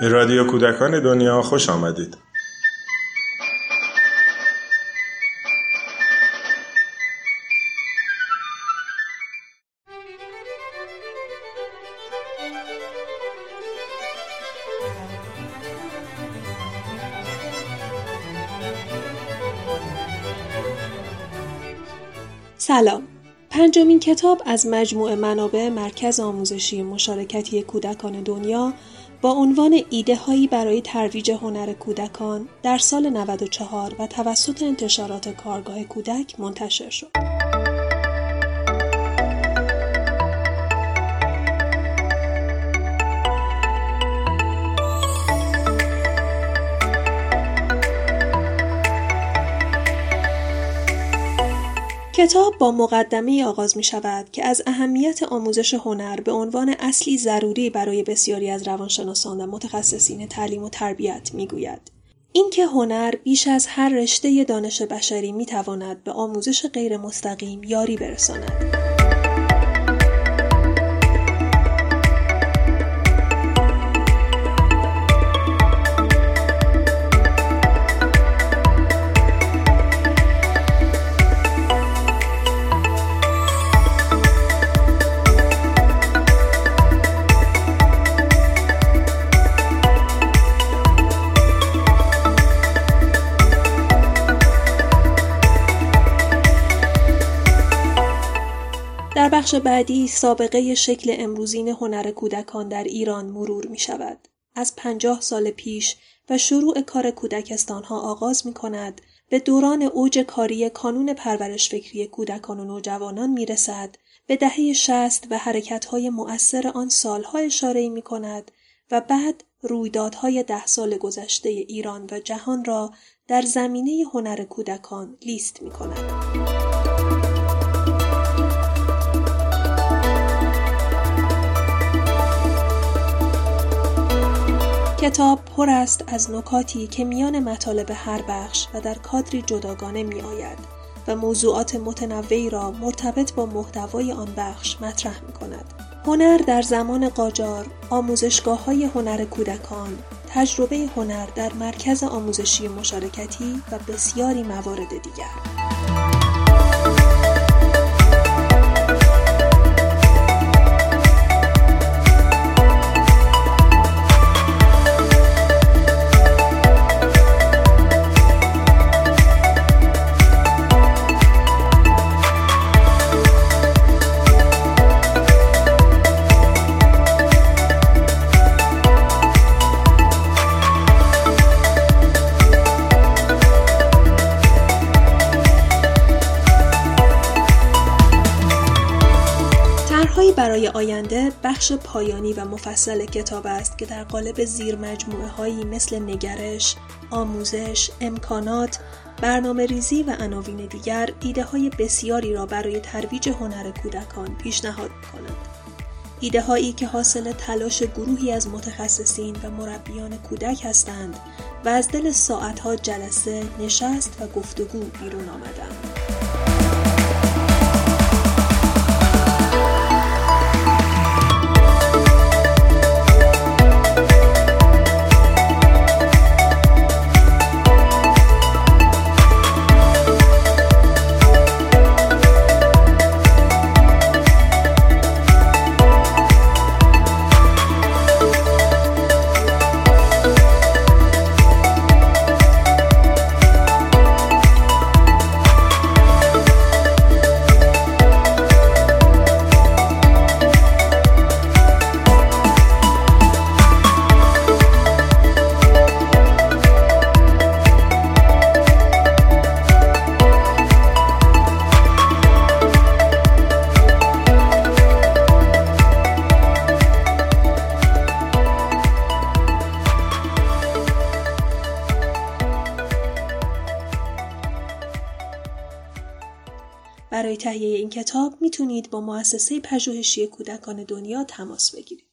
به رادیو کودکان دنیا خوش آمدید. سلام پنجمین کتاب از مجموع منابع مرکز آموزشی مشارکتی کودکان دنیا با عنوان ایده هایی برای ترویج هنر کودکان در سال 94 و توسط انتشارات کارگاه کودک منتشر شد. کتاب با مقدمه آغاز می شود که از اهمیت آموزش هنر به عنوان اصلی ضروری برای بسیاری از روانشناسان و متخصصین تعلیم و تربیت می گوید. اینکه هنر بیش از هر رشته دانش بشری می تواند به آموزش غیر مستقیم یاری برساند. در بخش بعدی سابقه شکل امروزین هنر کودکان در ایران مرور می شود. از پنجاه سال پیش و شروع کار کودکستان ها آغاز می کند به دوران اوج کاری کانون پرورش فکری کودکان و نوجوانان می رسد به دهه شست و حرکت های مؤثر آن سالها اشاره می کند و بعد رویدادهای ده سال گذشته ایران و جهان را در زمینه هنر کودکان لیست می کند. کتاب پر است از نکاتی که میان مطالب هر بخش و در کادری جداگانه می آید و موضوعات متنوعی را مرتبط با محتوای آن بخش مطرح می کند. هنر در زمان قاجار، آموزشگاه های هنر کودکان، تجربه هنر در مرکز آموزشی مشارکتی و بسیاری موارد دیگر. برای آینده بخش پایانی و مفصل کتاب است که در قالب زیر مجموعه هایی مثل نگرش، آموزش، امکانات، برنامه ریزی و عناوین دیگر ایده های بسیاری را برای ترویج هنر کودکان پیشنهاد می کند. ایده هایی که حاصل تلاش گروهی از متخصصین و مربیان کودک هستند و از دل ساعتها جلسه، نشست و گفتگو بیرون آمدند. برای تهیه این کتاب می‌تونید با مؤسسه پژوهشی کودکان دنیا تماس بگیرید.